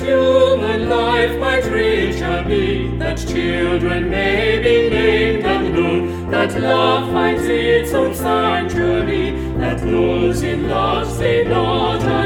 human life might richer be, that children may be named and known, that love finds its own sanctuary, that those in love say not.